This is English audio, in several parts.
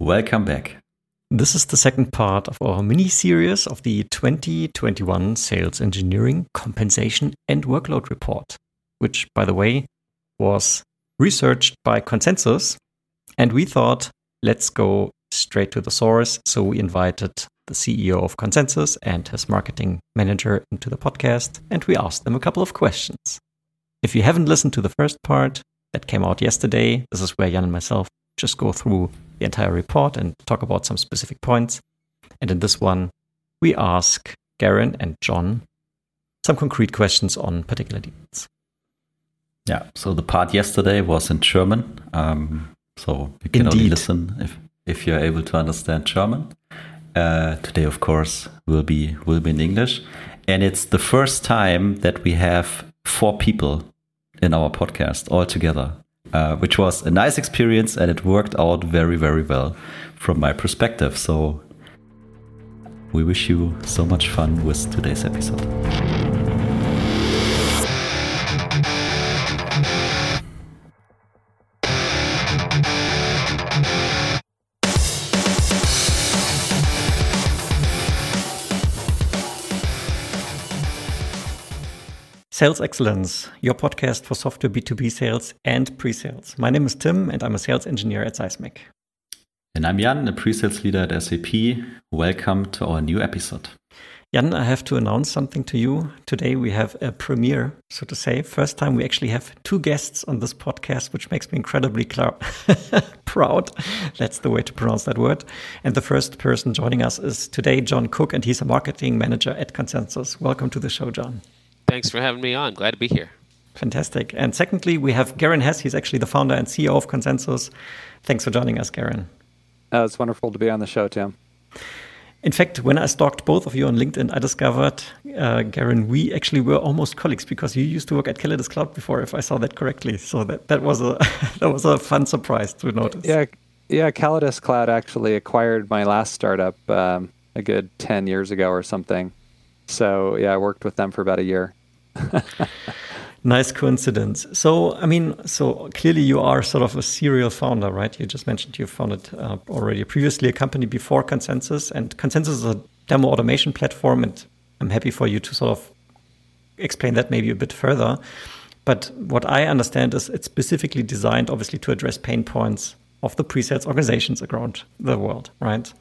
welcome back. This is the second part of our mini series of the 2021 Sales Engineering Compensation and Workload Report, which, by the way, was researched by Consensus. And we thought, let's go straight to the source. So we invited the CEO of Consensus and his marketing manager into the podcast, and we asked them a couple of questions. If you haven't listened to the first part that came out yesterday, this is where Jan and myself just go through the entire report and talk about some specific points. And in this one, we ask Garin and John some concrete questions on particular details. Yeah, so the part yesterday was in German. Um, so you can Indeed. only listen if, if you're able to understand German. Uh, today, of course, will be will be in English, and it's the first time that we have four people in our podcast all together, uh, which was a nice experience, and it worked out very very well from my perspective. So we wish you so much fun with today's episode. Sales Excellence, your podcast for software B2B sales and pre sales. My name is Tim, and I'm a sales engineer at Seismic. And I'm Jan, a pre sales leader at SAP. Welcome to our new episode. Jan, I have to announce something to you. Today we have a premiere, so to say. First time we actually have two guests on this podcast, which makes me incredibly proud. That's the way to pronounce that word. And the first person joining us is today John Cook, and he's a marketing manager at Consensus. Welcome to the show, John. Thanks for having me on. Glad to be here. Fantastic. And secondly, we have Garin Hess. He's actually the founder and CEO of Consensus. Thanks for joining us, Garin. Uh, it's wonderful to be on the show, Tim. In fact, when I stalked both of you on LinkedIn, I discovered, uh, Garin, we actually were almost colleagues because you used to work at Callidus Cloud before, if I saw that correctly. So that, that was a that was a fun surprise to notice. Yeah, yeah. Callidus Cloud actually acquired my last startup um, a good ten years ago or something. So yeah, I worked with them for about a year. nice coincidence. So, I mean, so clearly you are sort of a serial founder, right? You just mentioned you founded uh, already previously a company before Consensus, and Consensus is a demo automation platform, and I'm happy for you to sort of explain that maybe a bit further. But what I understand is it's specifically designed, obviously, to address pain points of the pre-sales organizations around the world, right?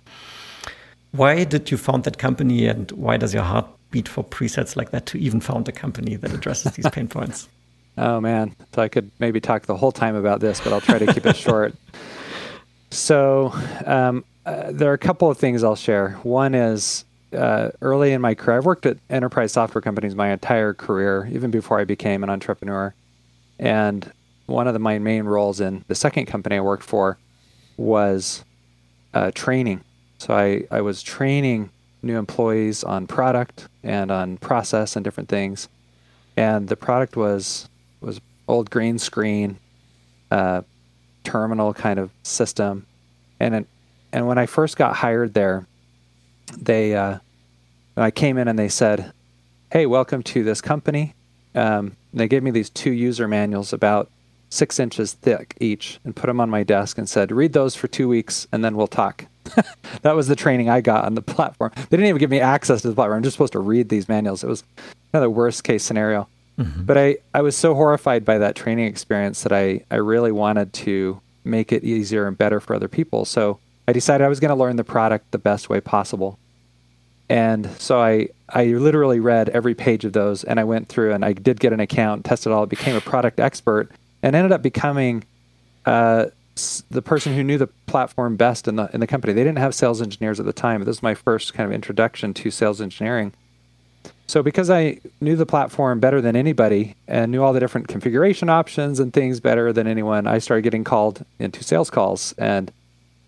Why did you found that company, and why does your heart beat for presales like that to even found a company that addresses these pain points? Oh man, so I could maybe talk the whole time about this, but I'll try to keep it short. So um, uh, there are a couple of things I'll share. One is uh, early in my career, I've worked at enterprise software companies my entire career, even before I became an entrepreneur. And one of the, my main roles in the second company I worked for was uh, training. So I, I was training new employees on product and on process and different things. And the product was was old green screen, uh, terminal kind of system. And it, and when I first got hired there, they uh, I came in and they said, "Hey, welcome to this company." Um, they gave me these two user manuals about six inches thick each, and put them on my desk and said, "Read those for two weeks, and then we'll talk." that was the training I got on the platform. They didn't even give me access to the platform. I'm just supposed to read these manuals. It was kind of the worst case scenario. Mm-hmm. But I, I was so horrified by that training experience that I, I really wanted to make it easier and better for other people. So I decided I was going to learn the product the best way possible. And so I, I literally read every page of those and I went through and I did get an account, tested all, became a product expert, and ended up becoming uh, the person who knew the platform best in the in the company. They didn't have sales engineers at the time. This was my first kind of introduction to sales engineering. So because I knew the platform better than anybody and knew all the different configuration options and things better than anyone, I started getting called into sales calls and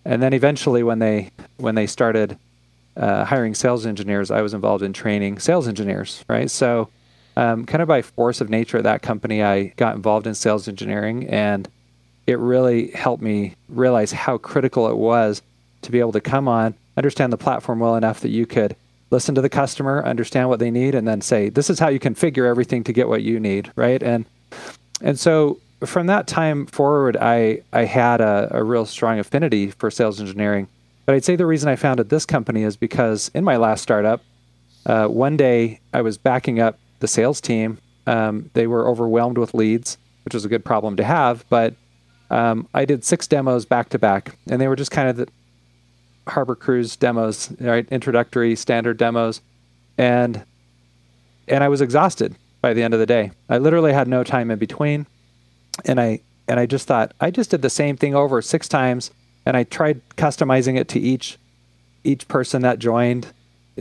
and then eventually when they when they started uh, hiring sales engineers, I was involved in training sales engineers, right? So um, kind of by force of nature at that company, I got involved in sales engineering and it really helped me realize how critical it was to be able to come on, understand the platform well enough that you could listen to the customer, understand what they need, and then say, this is how you configure everything to get what you need, right? And and so from that time forward, I I had a, a real strong affinity for sales engineering. But I'd say the reason I founded this company is because in my last startup, uh, one day I was backing up the sales team. Um, they were overwhelmed with leads, which was a good problem to have. But um, I did six demos back to back, and they were just kind of the Harbor Cruise demos, right? Introductory, standard demos, and and I was exhausted by the end of the day. I literally had no time in between, and I and I just thought I just did the same thing over six times, and I tried customizing it to each each person that joined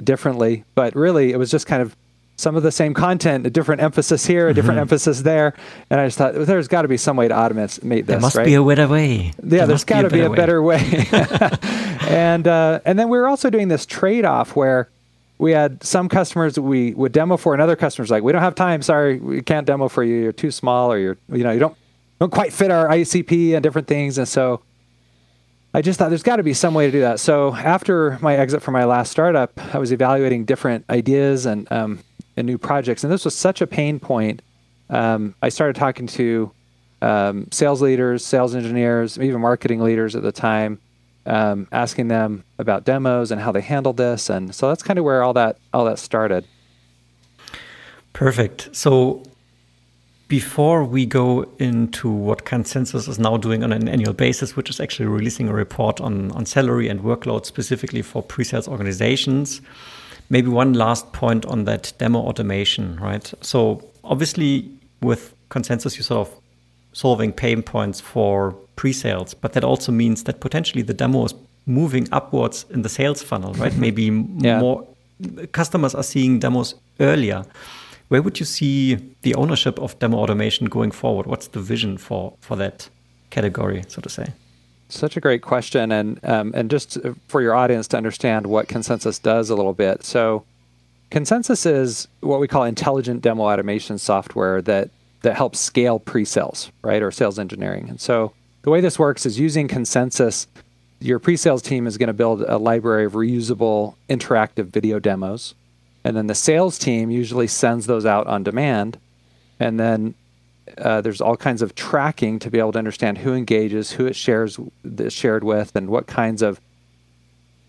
differently, but really it was just kind of some of the same content, a different emphasis here, a different mm-hmm. emphasis there. And I just thought there's got to be some way to automate this. There must right? be a better way. Yeah, there has got to be a better way. and uh, and then we were also doing this trade off where we had some customers we would demo for, and other customers like we don't have time. Sorry, we can't demo for you. You're too small, or you're you know you don't don't quite fit our ICP and different things. And so I just thought there's got to be some way to do that. So after my exit from my last startup, I was evaluating different ideas and um, and new projects. And this was such a pain point. Um, I started talking to um, sales leaders, sales engineers, even marketing leaders at the time, um, asking them about demos and how they handled this. And so that's kind of where all that all that started. Perfect. So before we go into what Consensus is now doing on an annual basis, which is actually releasing a report on, on salary and workload specifically for pre-sales organizations, maybe one last point on that demo automation, right? So obviously with consensus, you're sort of solving pain points for pre-sales, but that also means that potentially the demo is moving upwards in the sales funnel, right? maybe yeah. more customers are seeing demos earlier. Where would you see the ownership of demo automation going forward? What's the vision for for that category, so to say? Such a great question, and um, and just for your audience to understand what Consensus does a little bit. So, Consensus is what we call intelligent demo automation software that that helps scale pre-sales, right, or sales engineering. And so, the way this works is using Consensus. Your pre-sales team is going to build a library of reusable interactive video demos, and then the sales team usually sends those out on demand, and then uh, there's all kinds of tracking to be able to understand who engages, who it shares is shared with, and what kinds of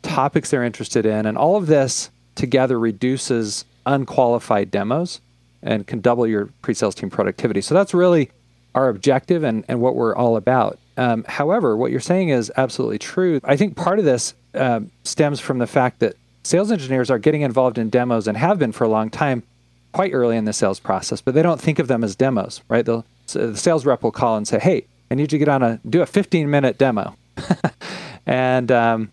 topics they're interested in. And all of this together reduces unqualified demos and can double your pre-sales team productivity. So that's really our objective and, and what we're all about. Um, however, what you're saying is absolutely true. I think part of this uh, stems from the fact that sales engineers are getting involved in demos and have been for a long time quite early in the sales process, but they don't think of them as demos, right? They'll, so the sales rep will call and say, "Hey, I need you to get on a do a 15 minute demo," and um,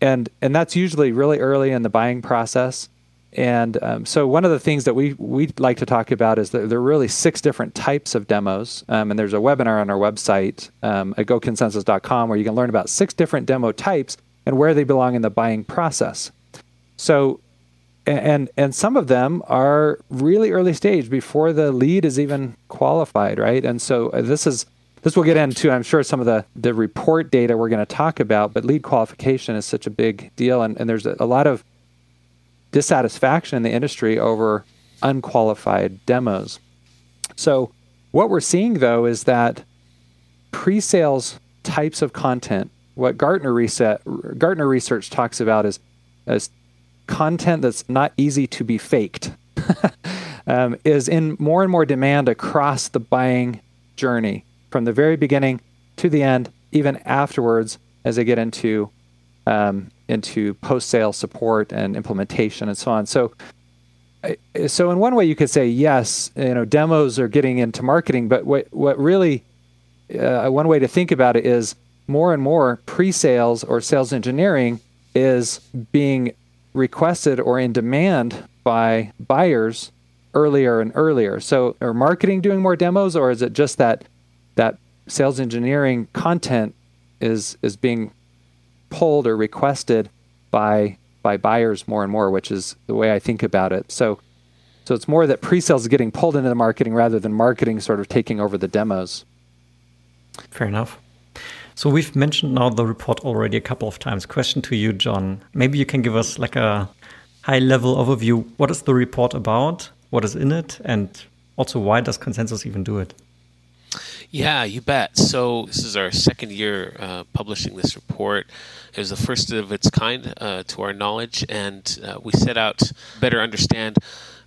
and and that's usually really early in the buying process. And um, so one of the things that we we like to talk about is that there are really six different types of demos, um, and there's a webinar on our website um, at goconsensus.com where you can learn about six different demo types and where they belong in the buying process. So and and some of them are really early stage before the lead is even qualified, right? And so uh, this is this will get into I'm sure some of the the report data we're going to talk about, but lead qualification is such a big deal, and, and there's a, a lot of dissatisfaction in the industry over unqualified demos. So what we're seeing though is that pre-sales types of content, what Gartner reset Gartner research talks about is as content that's not easy to be faked um, is in more and more demand across the buying journey from the very beginning to the end, even afterwards as they get into um, into post sale support and implementation and so on. So, so in one way, you could say yes, you know, demos are getting into marketing, but what what really uh, one way to think about it is more and more pre-sales or sales engineering is being requested or in demand by buyers earlier and earlier. So, are marketing doing more demos, or is it just that that sales engineering content is is being pulled or requested by by buyers more and more, which is the way I think about it. So, so it's more that pre-sales is getting pulled into the marketing rather than marketing sort of taking over the demos. Fair enough. So we've mentioned now the report already a couple of times. Question to you, John. Maybe you can give us like a high level overview. What is the report about? What is in it? And also, why does Consensus even do it? Yeah, you bet. So this is our second year uh, publishing this report. It was the first of its kind uh, to our knowledge, and uh, we set out better understand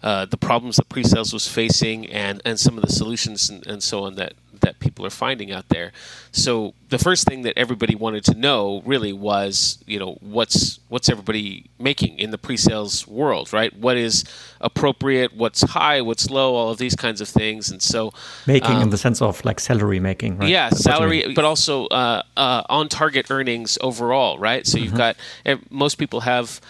uh, the problems that pre-sales was facing and, and some of the solutions and, and so on that that people are finding out there. So the first thing that everybody wanted to know really was, you know, what's what's everybody making in the pre-sales world, right? What is appropriate? What's high? What's low? All of these kinds of things, and so making um, in the sense of like salary making, right? Yeah, salary, but also uh, uh, on target earnings overall, right? So mm-hmm. you've got eh, most people have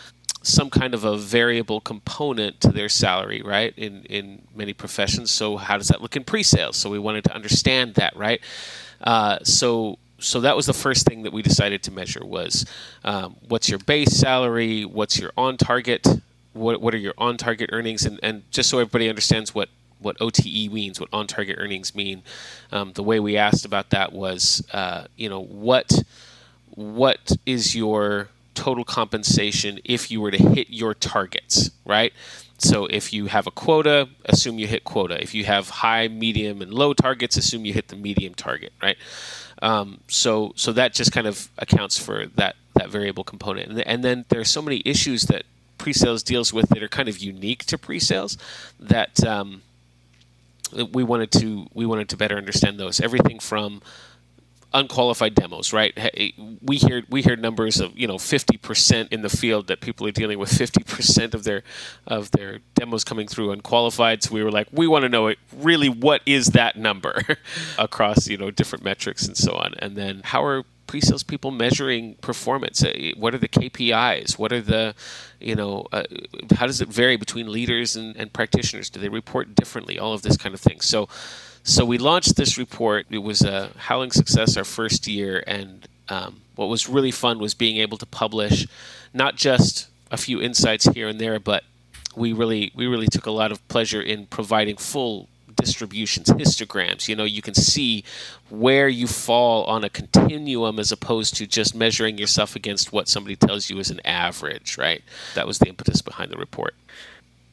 some kind of a variable component to their salary, right? In in many professions. So how does that look in pre-sales? So we wanted to understand that, right? Uh, so so that was the first thing that we decided to measure was um, what's your base salary, what's your on target, what what are your on target earnings, and and just so everybody understands what what OTE means, what on target earnings mean. Um, the way we asked about that was, uh, you know, what what is your total compensation if you were to hit your targets, right? So if you have a quota, assume you hit quota. If you have high, medium, and low targets, assume you hit the medium target, right? Um, so so that just kind of accounts for that that variable component. And, and then there's so many issues that pre-sales deals with that are kind of unique to pre-sales that um, we wanted to we wanted to better understand those. Everything from unqualified demos, right? We hear we hear numbers of you know 50% in the field that people are dealing with 50% of their of their demos coming through unqualified. So we were like, we want to know really what is that number across you know different metrics and so on, and then how are pre-sales people measuring performance? Uh, what are the KPIs? What are the, you know, uh, how does it vary between leaders and, and practitioners? Do they report differently? All of this kind of thing. So, so we launched this report. It was a howling success our first year, and um, what was really fun was being able to publish not just a few insights here and there, but we really we really took a lot of pleasure in providing full distributions, histograms. You know, you can see where you fall on a continuum as opposed to just measuring yourself against what somebody tells you is an average, right? That was the impetus behind the report.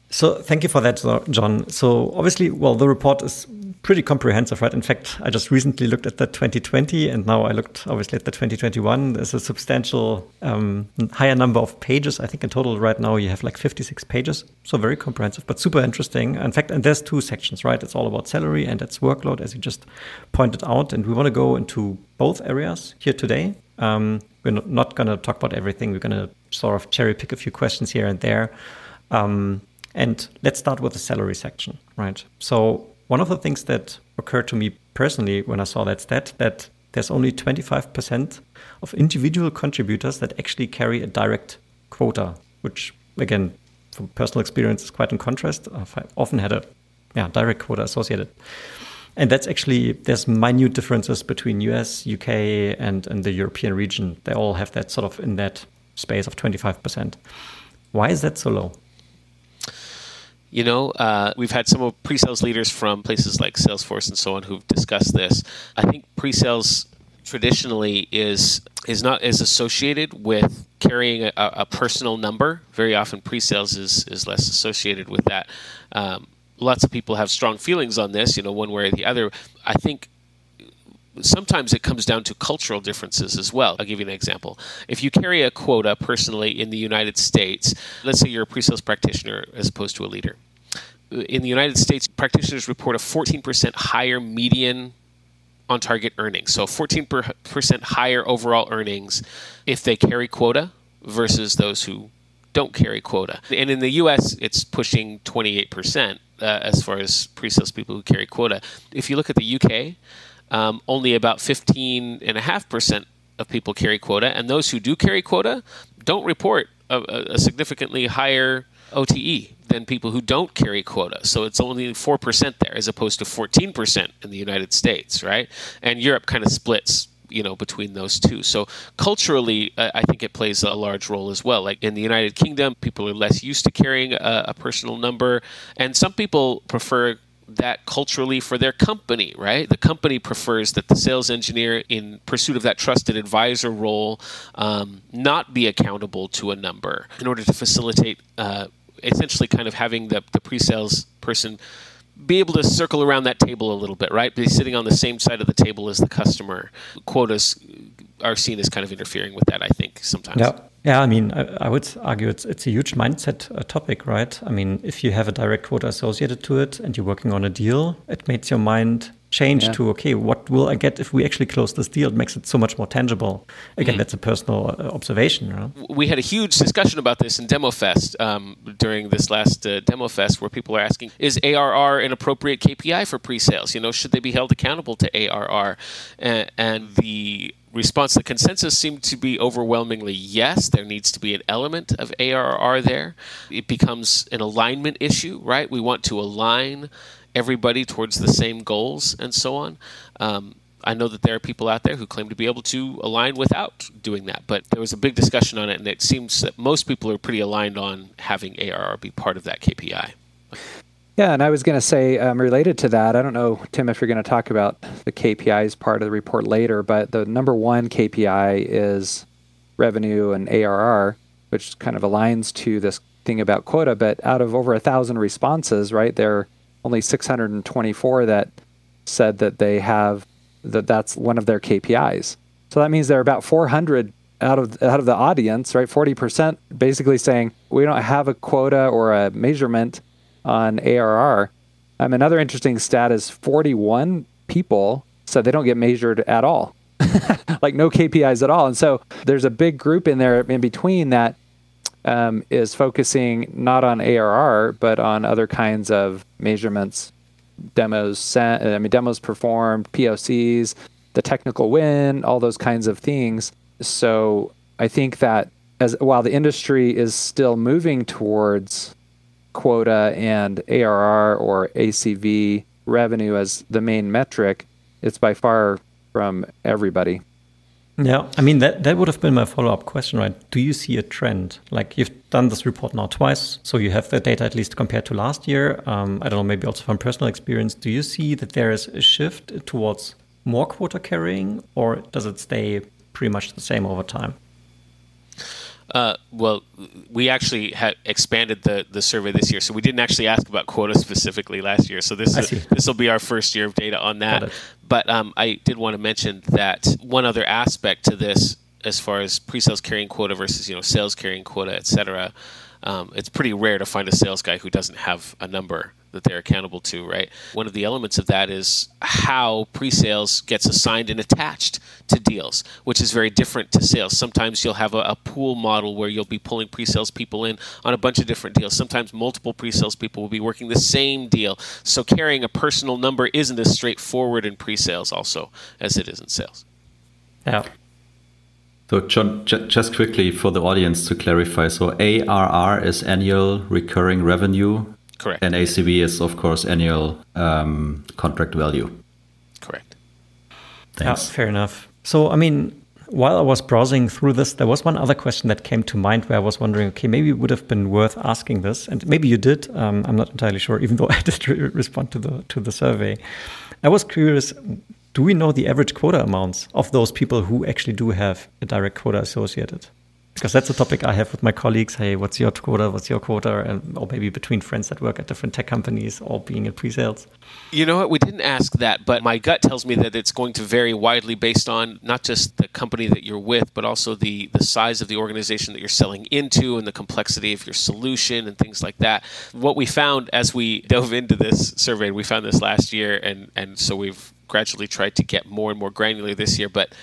So thank you for that, John. So obviously, well, the report is pretty comprehensive, right? In fact, I just recently looked at the 2020, and now I looked obviously at the 2021. There's a substantial um, higher number of pages. I think in total right now you have like 56 pages. So very comprehensive, but super interesting. In fact, and there's two sections, right? It's all about salary and it's workload, as you just pointed out. And we want to go into both areas here today. Um, we're not going to talk about everything. We're going to sort of cherry pick a few questions here and there. Um, and let's start with the salary section, right? So one of the things that occurred to me personally when I saw that stat that there's only 25% of individual contributors that actually carry a direct quota, which again, from personal experience, is quite in contrast. I've often had a yeah, direct quota associated. And that's actually, there's minute differences between US, UK, and, and the European region. They all have that sort of in that space of 25%. Why is that so low? You know, uh, we've had some of pre-sales leaders from places like Salesforce and so on who've discussed this. I think pre-sales traditionally is is not as associated with carrying a, a personal number. Very often, pre-sales is is less associated with that. Um, lots of people have strong feelings on this, you know, one way or the other. I think sometimes it comes down to cultural differences as well. I'll give you an example. If you carry a quota personally in the United States, let's say you're a pre sales practitioner as opposed to a leader. In the United States, practitioners report a 14% higher median on target earnings. So 14% higher overall earnings if they carry quota versus those who don't carry quota. And in the US, it's pushing 28% uh, as far as pre sales people who carry quota. If you look at the UK, um, only about 15.5% of people carry quota, and those who do carry quota don't report a, a significantly higher OTE than people who don't carry quota. So it's only 4% there as opposed to 14% in the United States, right? And Europe kind of splits you know between those two so culturally i think it plays a large role as well like in the united kingdom people are less used to carrying a, a personal number and some people prefer that culturally for their company, right? The company prefers that the sales engineer, in pursuit of that trusted advisor role, um, not be accountable to a number in order to facilitate uh, essentially kind of having the, the pre sales person be able to circle around that table a little bit, right? Be sitting on the same side of the table as the customer. Quotas are seen as kind of interfering with that, I think, sometimes. Yeah. Yeah, I mean, I, I would argue it's it's a huge mindset uh, topic, right? I mean, if you have a direct quota associated to it and you're working on a deal, it makes your mind change yeah. to okay, what will I get if we actually close this deal? It makes it so much more tangible. Again, mm. that's a personal uh, observation. Right? We had a huge discussion about this in DemoFest um, during this last uh, DemoFest, where people are asking, is ARR an appropriate KPI for pre-sales? You know, should they be held accountable to ARR? And, and the response, the consensus seemed to be overwhelmingly yes, there needs to be an element of ARR there. It becomes an alignment issue, right? We want to align everybody towards the same goals and so on. Um, I know that there are people out there who claim to be able to align without doing that, but there was a big discussion on it, and it seems that most people are pretty aligned on having ARR be part of that KPI. Yeah, and I was going to say, um, related to that, I don't know, Tim, if you're going to talk about the KPIs part of the report later, but the number one KPI is revenue and ARR, which kind of aligns to this thing about quota. But out of over a thousand responses, right, there are only 624 that said that they have that that's one of their KPIs. So that means there are about 400 out of out of the audience, right? 40% basically saying we don't have a quota or a measurement on ARR. Um, another interesting stat is 41 people said they don't get measured at all, like no KPIs at all. And so there's a big group in there in between that um, is focusing not on ARR but on other kinds of measurements, demos sent, I mean demos performed, POCs, the technical win, all those kinds of things. So I think that as while the industry is still moving towards quota and ARR or ACV revenue as the main metric, it's by far from everybody. Yeah, I mean that that would have been my follow up question, right? Do you see a trend? Like you've done this report now twice, so you have the data at least compared to last year. Um, I don't know, maybe also from personal experience. Do you see that there is a shift towards more quota carrying, or does it stay pretty much the same over time? Uh, well, we actually had expanded the, the survey this year, so we didn't actually ask about quota specifically last year. So this this will be our first year of data on that. But um, I did want to mention that one other aspect to this, as far as pre-sales carrying quota versus you know sales carrying quota, et cetera, um, it's pretty rare to find a sales guy who doesn't have a number that they're accountable to, right? One of the elements of that is how pre-sales gets assigned and attached to deals, which is very different to sales. Sometimes you'll have a, a, pool model where you'll be pulling pre-sales people in on a bunch of different deals. Sometimes multiple pre-sales people will be working the same deal. So carrying a personal number isn't as straightforward in pre-sales also as it is in sales. Yeah. So, John, just quickly for the audience to clarify. So, ARR is annual recurring revenue Correct. And ACV is, of course, annual um, contract value. Correct. Thanks. Yeah, fair enough. So, I mean, while I was browsing through this, there was one other question that came to mind where I was wondering, okay, maybe it would have been worth asking this, and maybe you did. Um, I'm not entirely sure, even though I did re respond to the to the survey. I was curious. Do we know the average quota amounts of those people who actually do have a direct quota associated? Because that's a topic I have with my colleagues. Hey, what's your quota? What's your quota? And or maybe between friends that work at different tech companies or being in pre-sales. You know what? We didn't ask that, but my gut tells me that it's going to vary widely based on not just the company that you're with, but also the the size of the organization that you're selling into and the complexity of your solution and things like that. What we found as we dove into this survey, we found this last year, and and so we've gradually tried to get more and more granular this year, but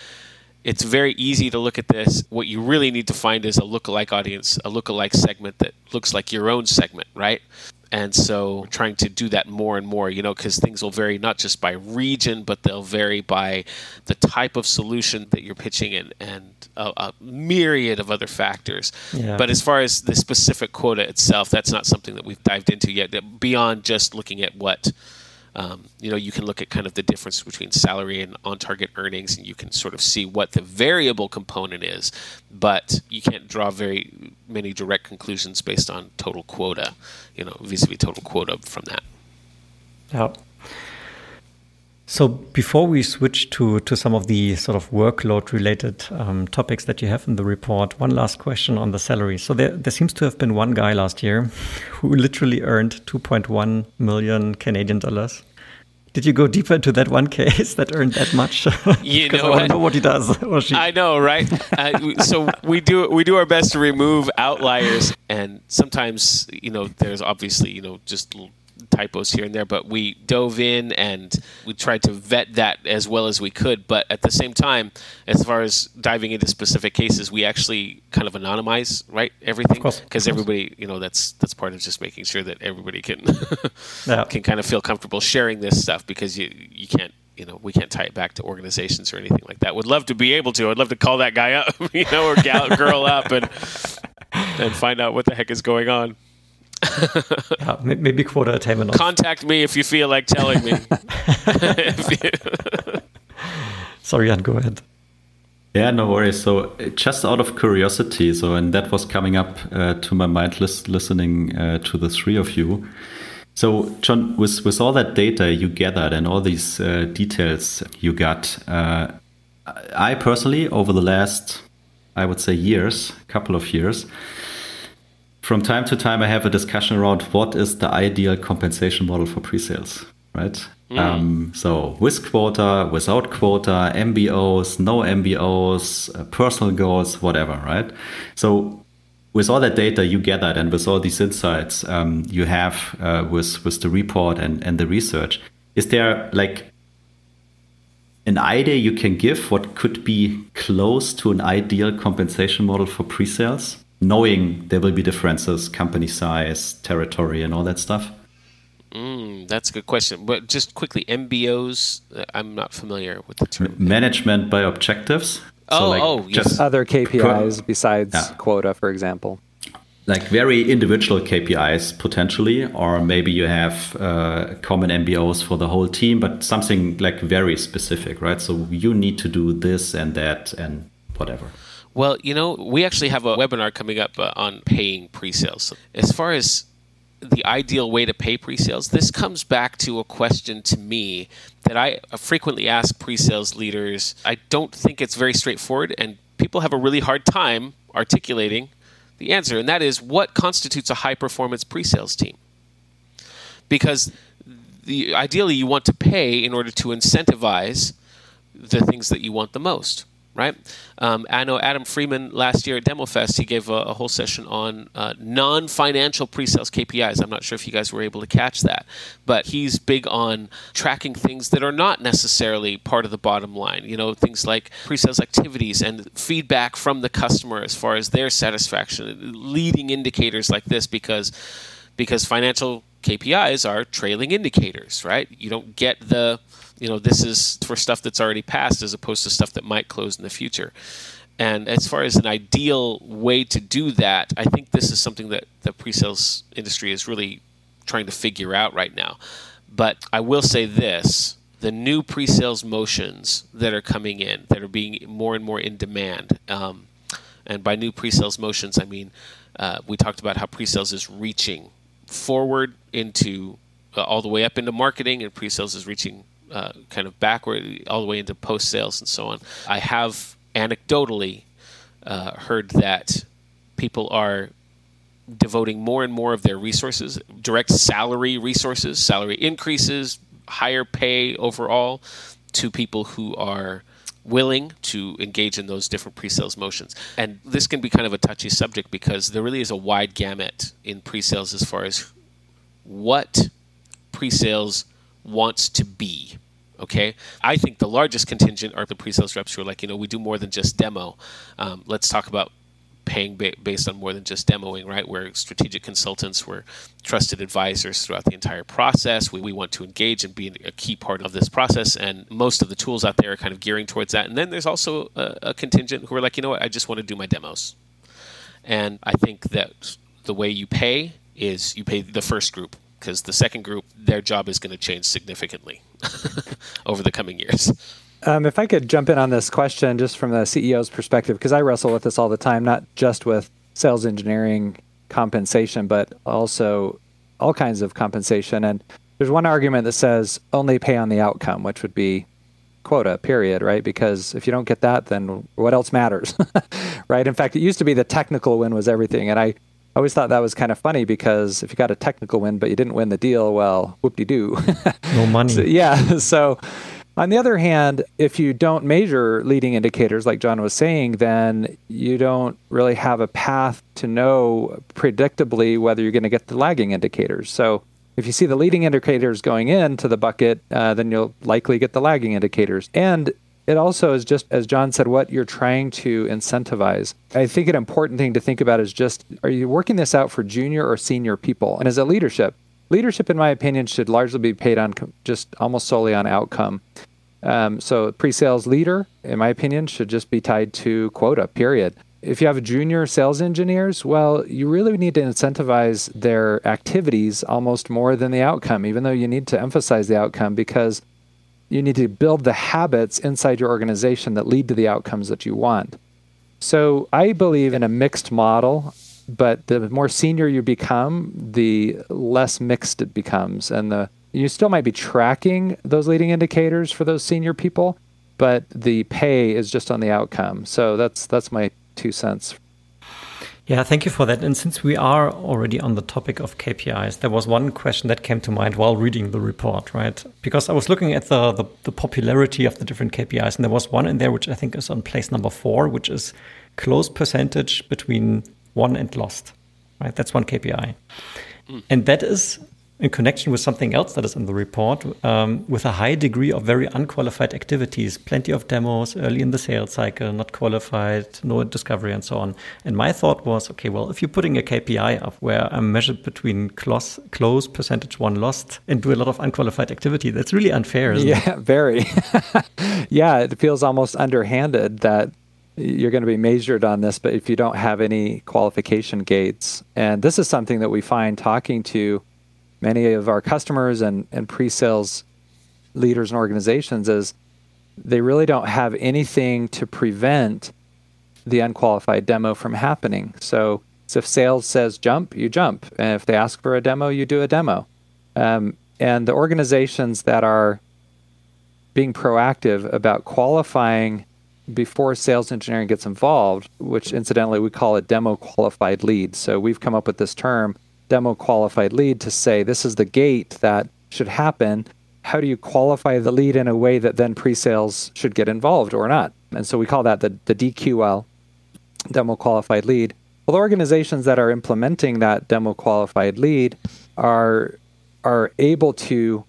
it's very easy to look at this. What you really need to find is a lookalike audience, a lookalike segment that looks like your own segment, right? And so trying to do that more and more, you know, because things will vary not just by region, but they'll vary by the type of solution that you're pitching in and a, a myriad of other factors. Yeah. But as far as the specific quota itself, that's not something that we've dived into yet, beyond just looking at what um, you know, you can look at kind of the difference between salary and on-target earnings, and you can sort of see what the variable component is, but you can't draw very many direct conclusions based on total quota, you know, vis-a-vis total quota from that. Yeah. So before we switch to, to some of the sort of workload related um, topics that you have in the report, one last question on the salary. So there, there seems to have been one guy last year who literally earned 2.1 million Canadian dollars. Did you go deeper into that one case that earned that much? You know, I know what he does. Or she. I know, right? uh, so we do we do our best to remove outliers, and sometimes you know there's obviously you know just typos here and there, but we dove in and we tried to vet that as well as we could. But at the same time, as far as diving into specific cases, we actually kind of anonymize right everything because everybody, you know, that's that's part of just making sure that everybody can yeah. can kind of feel comfortable sharing this stuff because you you can't you know, we can't tie it back to organizations or anything like that. Would love to be able to. I'd love to call that guy up, you know, or gal, girl up and and find out what the heck is going on. yeah, maybe quota attainment. Contact me if you feel like telling me. Sorry, Jan, go ahead. Yeah, no worries. So, just out of curiosity, so and that was coming up uh, to my mind list, listening uh, to the three of you. So, John, with with all that data you gathered and all these uh, details you got, uh, I personally, over the last, I would say, years, couple of years, from time to time, I have a discussion around what is the ideal compensation model for pre-sales, right? Mm. Um, so with quota, without quota, MBOs, no MBOs, uh, personal goals, whatever, right? So with all that data you gathered and with all these insights um, you have uh, with with the report and and the research, is there like an idea you can give what could be close to an ideal compensation model for pre-sales? Knowing there will be differences, company size, territory, and all that stuff? Mm, that's a good question. But just quickly, MBOs, uh, I'm not familiar with the term. Management by objectives. Oh, so like oh, yes. Other KPIs besides yeah. quota, for example. Like very individual KPIs potentially, or maybe you have uh, common MBOs for the whole team, but something like very specific, right? So you need to do this and that and whatever. Well, you know, we actually have a webinar coming up uh, on paying pre-sales. As far as the ideal way to pay pre-sales, this comes back to a question to me that I frequently ask pre-sales leaders. I don't think it's very straightforward, and people have a really hard time articulating the answer, and that is what constitutes a high-performance pre-sales team. Because the, ideally, you want to pay in order to incentivize the things that you want the most right? Um, I know Adam Freeman last year at DemoFest, he gave a, a whole session on uh, non financial pre sales KPIs. I'm not sure if you guys were able to catch that, but he's big on tracking things that are not necessarily part of the bottom line. You know, things like pre sales activities and feedback from the customer as far as their satisfaction, leading indicators like this because because financial KPIs are trailing indicators, right? You don't get the you know this is for stuff that's already passed as opposed to stuff that might close in the future. And as far as an ideal way to do that i think this is something that the pre-sales industry is really trying to figure out right now. But i will say this the new pre-sales motions that are coming in that are being more and more in demand um, and by new pre-sales motions i mean uh, we talked about how pre-sales is reaching forward into uh, all the way up into marketing and pre-sales is reaching uh, kind of backward all the way into post sales and so on. I have anecdotally uh, heard that people are devoting more and more of their resources, direct salary resources, salary increases, higher pay overall, to people who are willing to engage in those different pre-sales motions. And this can be kind of a touchy subject because there really is a wide gamut in pre-sales as far as what pre-sales wants to be. Okay, I think the largest contingent are the pre-sales reps who are like, you know, we do more than just demo. Um, let's talk about paying ba- based on more than just demoing, right? We're strategic consultants, we're trusted advisors throughout the entire process. We, we want to engage and be a key part of this process, and most of the tools out there are kind of gearing towards that. And then there's also a, a contingent who are like, you know what, I just want to do my demos. And I think that the way you pay is you pay the first group because the second group, their job is going to change significantly over the coming years. Um, if I could jump in on this question just from the CEO's perspective, because I wrestle with this all the time, not just with sales engineering compensation, but also all kinds of compensation. And there's one argument that says only pay on the outcome, which would be quota, period, right? Because if you don't get that, then what else matters, right? In fact, it used to be the technical win was everything. And I always thought that was kind of funny because if you got a technical win, but you didn't win the deal, well, whoop de doo. no money. So, yeah. So, on the other hand, if you don't measure leading indicators, like John was saying, then you don't really have a path to know predictably whether you're going to get the lagging indicators. So, if you see the leading indicators going into the bucket, uh, then you'll likely get the lagging indicators. And it also is just, as John said, what you're trying to incentivize. I think an important thing to think about is just are you working this out for junior or senior people? And as a leadership, leadership, in my opinion, should largely be paid on just almost solely on outcome. Um, so, pre sales leader, in my opinion, should just be tied to quota, period if you have junior sales engineers, well, you really need to incentivize their activities almost more than the outcome, even though you need to emphasize the outcome because you need to build the habits inside your organization that lead to the outcomes that you want. So I believe in a mixed model, but the more senior you become, the less mixed it becomes. And the you still might be tracking those leading indicators for those senior people, but the pay is just on the outcome. So that's that's my two cents. Yeah, thank you for that. And since we are already on the topic of KPIs, there was one question that came to mind while reading the report, right? Because I was looking at the, the, the, popularity of the different KPIs, and there was one in there which I think is on place number four, which is close percentage between won and lost, right? That's one KPI. Mm. And that is in connection with something else that is in the report, um, with a high degree of very unqualified activities, plenty of demos early in the sales cycle, not qualified, no discovery, and so on. And my thought was, okay, well, if you're putting a KPI up where I'm measured between close, close percentage won lost and do a lot of unqualified activity, that's really unfair, yeah, it? very. yeah, it feels almost underhanded that you're going to be measured on this, but if you don't have any qualification gates, and this is something that we find talking to many of our customers and, and pre-sales leaders and organizations is they really don't have anything to prevent the unqualified demo from happening. So, so if sales says jump, you jump. And if they ask for a demo, you do a demo. Um, and the organizations that are being proactive about qualifying before sales engineering gets involved, which incidentally we call a demo qualified lead. So we've come up with this term demo qualified lead to say this is the gate that should happen. How do you qualify the lead in a way that then pre-sales should get involved or not? And so we call that the, the DQL, demo qualified lead. Well, the organizations that are implementing that demo qualified lead are are able to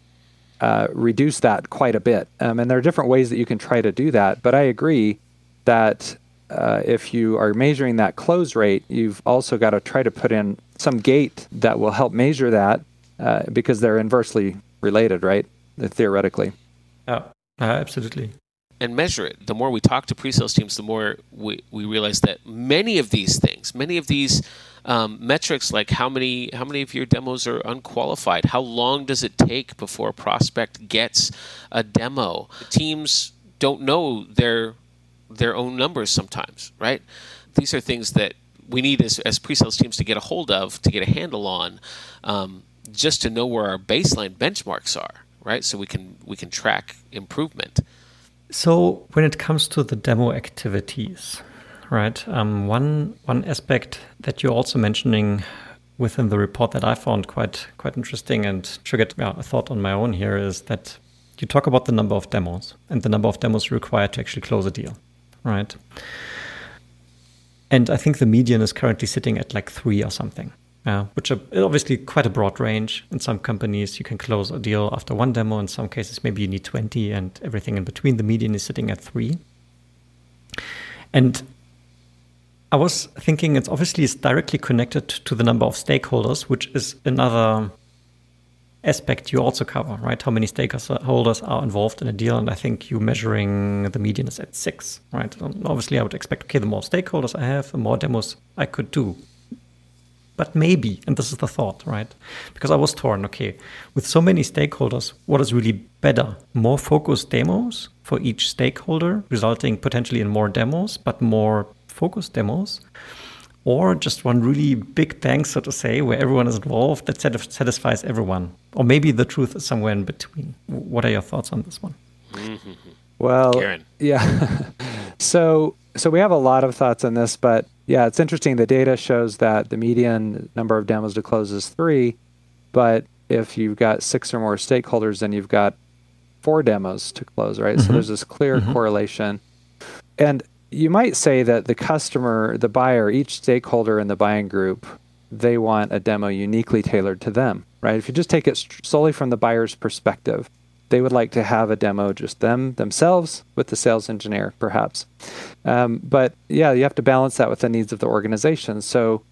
uh, reduce that quite a bit. Um, and there are different ways that you can try to do that. But I agree that uh, if you are measuring that close rate, you've also got to try to put in some gate that will help measure that uh, because they're inversely related, right? Theoretically. Yeah, uh, absolutely. And measure it. The more we talk to pre-sales teams, the more we, we realize that many of these things, many of these um, metrics, like how many how many of your demos are unqualified, how long does it take before a prospect gets a demo? Teams don't know their their own numbers sometimes, right? These are things that we need as, as pre-sales teams to get a hold of, to get a handle on, um, just to know where our baseline benchmarks are, right? So we can we can track improvement. So when it comes to the demo activities, right? Um, one one aspect that you're also mentioning within the report that I found quite quite interesting and triggered yeah, a thought on my own here is that you talk about the number of demos and the number of demos required to actually close a deal right? And I think the median is currently sitting at like three or something, uh, which are obviously quite a broad range. In some companies, you can close a deal after one demo. In some cases, maybe you need 20 and everything in between. The median is sitting at three. And I was thinking it's obviously it's directly connected to the number of stakeholders, which is another aspect you also cover, right? How many stakeholders uh, are involved in a deal? And I think you measuring the median is at six, right? And obviously, I would expect, okay, the more stakeholders I have, the more demos I could do. But maybe, and this is the thought, right? Because I was torn, okay, with so many stakeholders, what is really better? More focused demos for each stakeholder, resulting potentially in more demos, but more focused demos? Or just one really big bang, so to say, where everyone is involved that satisfies everyone? Or maybe the truth is somewhere in between. What are your thoughts on this one? Mm-hmm. Well, Garin. yeah. so, so we have a lot of thoughts on this, but yeah, it's interesting. The data shows that the median number of demos to close is three, but if you've got six or more stakeholders, then you've got four demos to close, right? Mm-hmm. So there's this clear mm-hmm. correlation. And you might say that the customer, the buyer, each stakeholder in the buying group, they want a demo uniquely tailored to them, right? If you just take it solely from the buyer's perspective, they would like to have a demo just them themselves with the sales engineer, perhaps. Um, but yeah, you have to balance that with the needs of the organization. So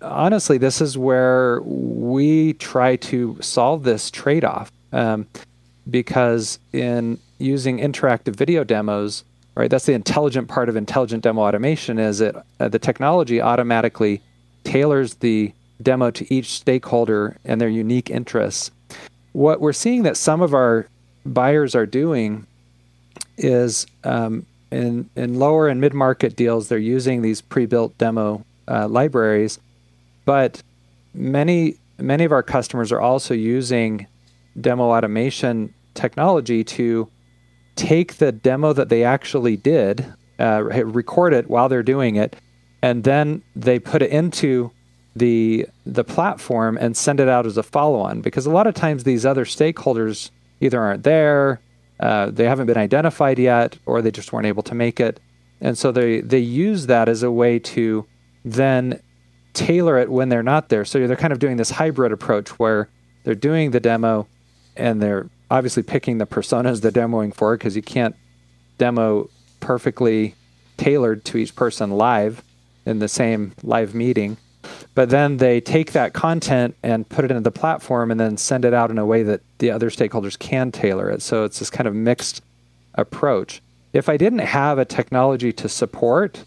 honestly, this is where we try to solve this trade off. Um, because in using interactive video demos, right, that's the intelligent part of intelligent demo automation is it uh, the technology automatically tailors the demo to each stakeholder and their unique interests. What we're seeing that some of our buyers are doing is um, in in lower and mid market deals, they're using these pre-built demo uh, libraries, but many many of our customers are also using demo automation technology to take the demo that they actually did, uh, record it while they're doing it, and then they put it into the the platform and send it out as a follow-on. Because a lot of times these other stakeholders either aren't there, uh, they haven't been identified yet, or they just weren't able to make it, and so they they use that as a way to then tailor it when they're not there. So they're kind of doing this hybrid approach where they're doing the demo and they're obviously picking the personas they're demoing for because you can't demo perfectly tailored to each person live in the same live meeting. But then they take that content and put it into the platform and then send it out in a way that the other stakeholders can tailor it. So it's this kind of mixed approach. If I didn't have a technology to support,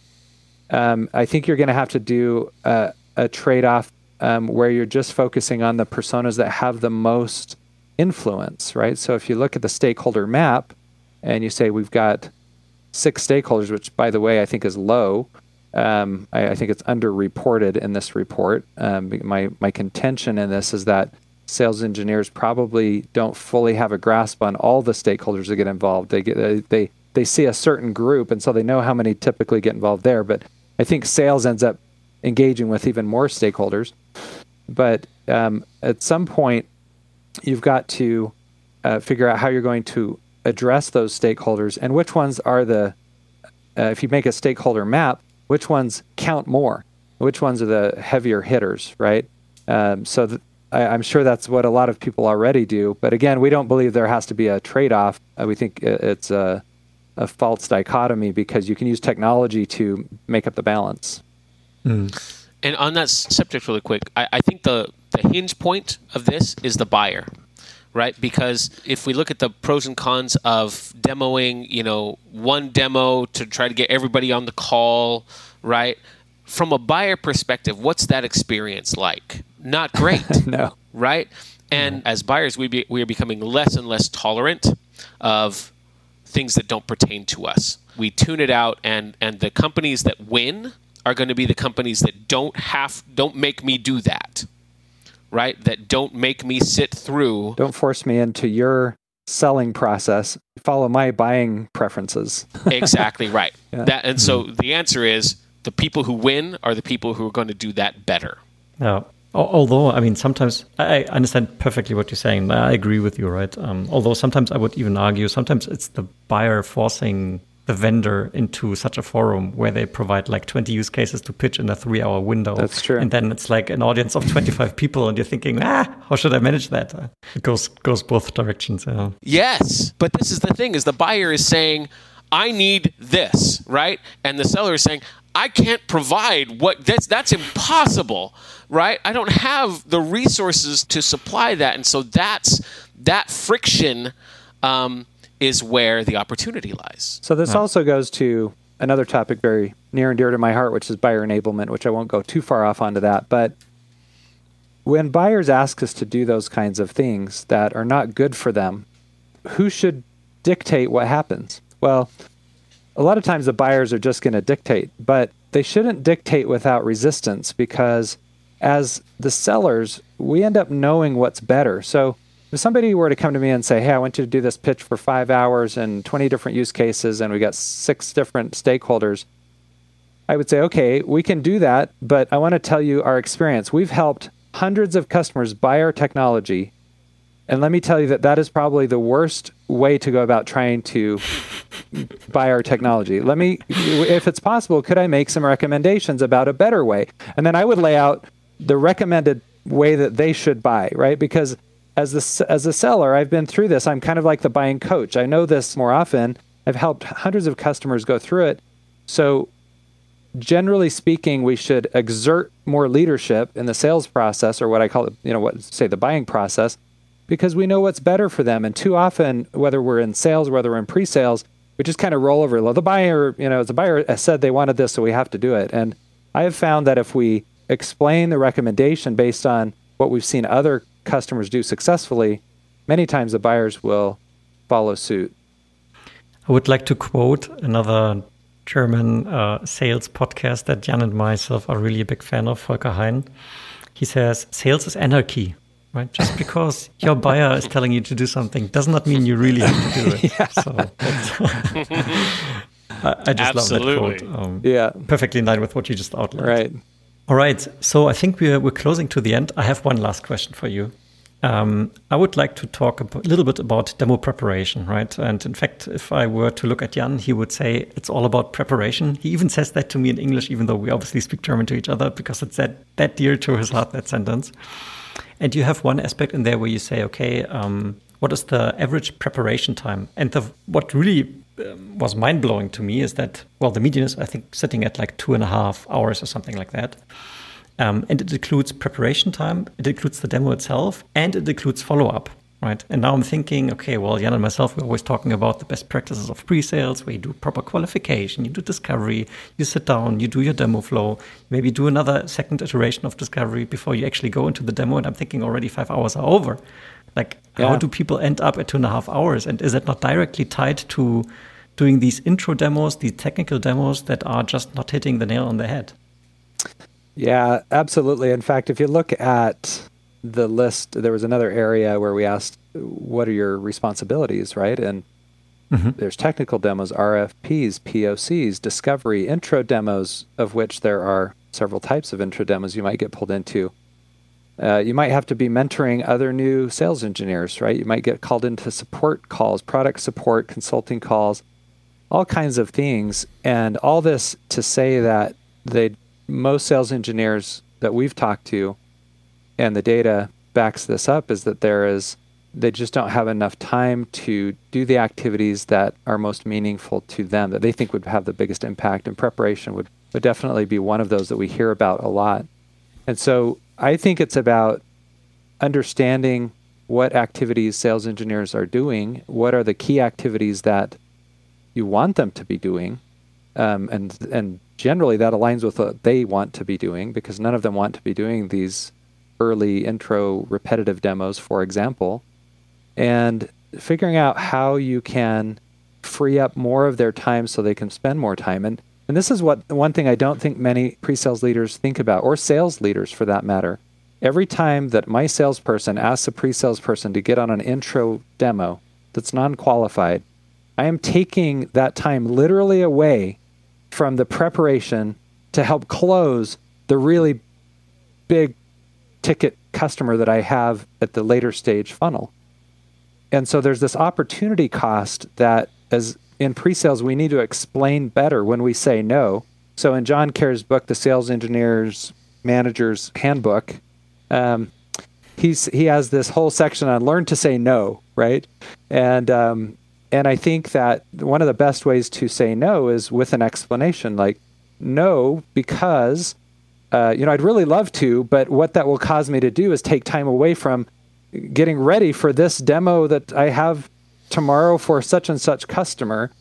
um, I think you're going to have to do a, a trade off um, where you're just focusing on the personas that have the most influence, right? So if you look at the stakeholder map and you say we've got six stakeholders, which by the way I think is low. Um, I, I, think it's underreported in this report. Um, my my contention in this is that sales engineers probably don't fully have a grasp on all the stakeholders that get involved. They get they they see a certain group, and so they know how many typically get involved there. But I think sales ends up engaging with even more stakeholders. But um, at some point, you've got to uh, figure out how you're going to address those stakeholders and which ones are the, uh, if you make a stakeholder map, which ones count more, which ones are the heavier hitters, right? Um, so th- I, am sure that's what a lot of people already do. But again, we don't believe there has to be a trade off. Uh, we think it's a, a false dichotomy because you can use technology to make up the balance. Mm. And on that subject, really quick, I, I think the the hinge point of this is the buyer right? Because if we look at the pros and cons of demoing, you know, one demo to try to get everybody on the call, right? From a buyer perspective, what's that experience like? Not great. no. Right? And as buyers, we, be, we are becoming less and less tolerant of things that don't pertain to us. We tune it out, and, and the companies that win are going to be the companies that don't have don't make me do that right? That don't make me sit through. Don't force me into your selling process. Follow my buying preferences. exactly right. Yeah. That and so mm-hmm. the answer is the people who win are the people who are going to do that better. Yeah. Although, I mean, sometimes I understand perfectly what you're saying. I agree with you, right? Um, although sometimes I would even argue sometimes it's the buyer forcing the vendor into such a forum where they provide like 20 use cases to pitch in a three hour window. That's true. And then it's like an audience of 25 people and you're thinking, ah, how should I manage that? It goes, goes both directions. Yeah. Yes. But this is the thing is the buyer is saying, I need this, right? And the seller is saying, I can't provide what that's that's impossible, right? I don't have the resources to supply that. And so that's that friction um, is where the opportunity lies. So this also goes to another topic very near and dear to my heart, which is buyer enablement, which I won't go too far off onto that. But when buyers ask us to do those kinds of things that are not good for them, who should dictate what happens? Well, a lot of times the buyers are just going to dictate, but they shouldn't dictate without resistance because as the sellers, we end up knowing what's better. So if somebody were to come to me and say, Hey, I want you to do this pitch for five hours and 20 different use cases, and we got six different stakeholders, I would say, Okay, we can do that, but I want to tell you our experience. We've helped hundreds of customers buy our technology. And let me tell you that that is probably the worst way to go about trying to buy our technology. Let me, if it's possible, could I make some recommendations about a better way? And then I would lay out the recommended way that they should buy, right? Because as the as a seller, I've been through this. I'm kind of like the buying coach. I know this more often. I've helped hundreds of customers go through it. So generally speaking, we should exert more leadership in the sales process or what I call it, you know, what say the buying process because we know what's better for them. And too often, whether we're in sales, whether we're in pre-sales, we just kind of roll over. The buyer, you know, the buyer said they wanted this, so we have to do it. And I have found that if we explain the recommendation based on what we've seen other customers do successfully, many times the buyers will follow suit. I would like to quote another German uh, sales podcast that Jan and myself are really a big fan of, Volker Hein. He says, Sales is anarchy, right? Just because your buyer is telling you to do something does not mean you really have to do it. yeah. So I, I, just Absolutely. love that quote. Um, yeah. Perfectly in line with what you just outlined. Right. All right. So I think we're, we're closing to the end. I have one last question for you. Um, I would like to talk a little bit about demo preparation, right? And in fact, if I were to look at Jan, he would say it's all about preparation. He even says that to me in English, even though we obviously speak German to each other, because it's that, that dear to his heart, that sentence. And you have one aspect in there where you say, okay, um, what is the average preparation time? And the, what really um, was mind blowing to me is that, well, the median is, I think, sitting at like two and a half hours or something like that. Um, and it includes preparation time, it includes the demo itself, and it includes follow up. Right. And now I'm thinking, okay, well, Jan and myself, we're always talking about the best practices of pre sales, where you do proper qualification, you do discovery, you sit down, you do your demo flow, maybe do another second iteration of discovery before you actually go into the demo. And I'm thinking already five hours are over. Like, yeah. how do people end up at two and a half hours? And is it not directly tied to doing these intro demos, these technical demos that are just not hitting the nail on the head? Yeah, absolutely. In fact, if you look at the list, there was another area where we asked, what are your responsibilities, right? And mm-hmm. there's technical demos, RFPs, POCs, discovery, intro demos, of which there are several types of intro demos you might get pulled into. Uh, you might have to be mentoring other new sales engineers, right? You might get called into support calls, product support, consulting calls, all kinds of things. And all this to say that they most sales engineers that we've talked to, and the data backs this up, is that there is they just don't have enough time to do the activities that are most meaningful to them that they think would have the biggest impact and preparation would, would definitely be one of those that we hear about a lot and so i think it's about understanding what activities sales engineers are doing what are the key activities that you want them to be doing um, and and generally that aligns with what they want to be doing because none of them want to be doing these early intro repetitive demos, for example, and figuring out how you can free up more of their time so they can spend more time. And and this is what one thing I don't think many pre-sales leaders think about, or sales leaders for that matter. Every time that my salesperson asks a pre-sales person to get on an intro demo that's non-qualified, I am taking that time literally away from the preparation to help close the really big ticket customer that I have at the later stage funnel. And so there's this opportunity cost that as in pre-sales we need to explain better when we say no. So in John Care's book, The Sales Engineers Manager's Handbook, um, he's he has this whole section on learn to say no, right? And um, and I think that one of the best ways to say no is with an explanation, like no, because uh, you know I'd really love to, but what that will cause me to do is take time away from getting ready for this demo that I have tomorrow for such and such customer,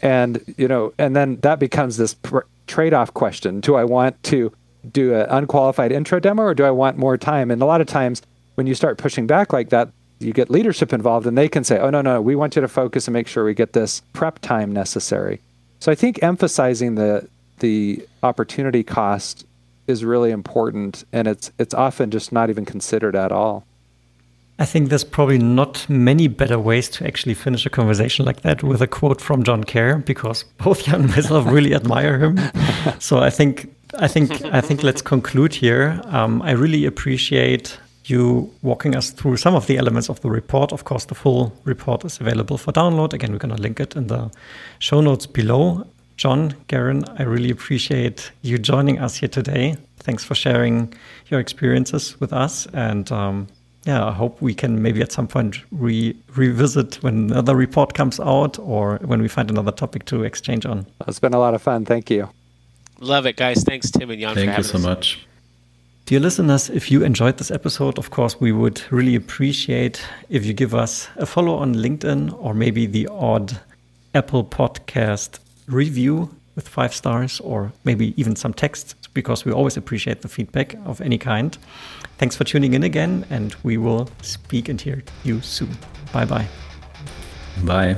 and you know, and then that becomes this pr- trade-off question: Do I want to do an unqualified intro demo, or do I want more time? And a lot of times, when you start pushing back like that, you get leadership involved and they can say, oh, no, no, we want you to focus and make sure we get this prep time necessary. So I think emphasizing the, the opportunity cost is really important, and it's it's often just not even considered at all. I think there's probably not many better ways to actually finish a conversation like that with a quote from John Care, because both Jan and myself really admire him. So I think I think I think let's conclude here. Um, I really appreciate you walking us through some of the elements of the report. Of course, the full report is available for download. Again, we're going to link it in the show notes below. John, Garin, I really appreciate you joining us here today. Thanks for sharing your experiences with us. And um, yeah, I hope we can maybe at some point re- revisit when another report comes out or when we find another topic to exchange on. It's been a lot of fun. Thank you. Love it, guys. Thanks, Tim and Jan. Thank you so us. much. Dear listeners, if you enjoyed this episode, of course, we would really appreciate if you give us a follow on LinkedIn or maybe the odd Apple podcast review with five stars or maybe even some text because we always appreciate the feedback of any kind. Thanks for tuning in again, and we will speak and hear you soon. Bye-bye. Bye.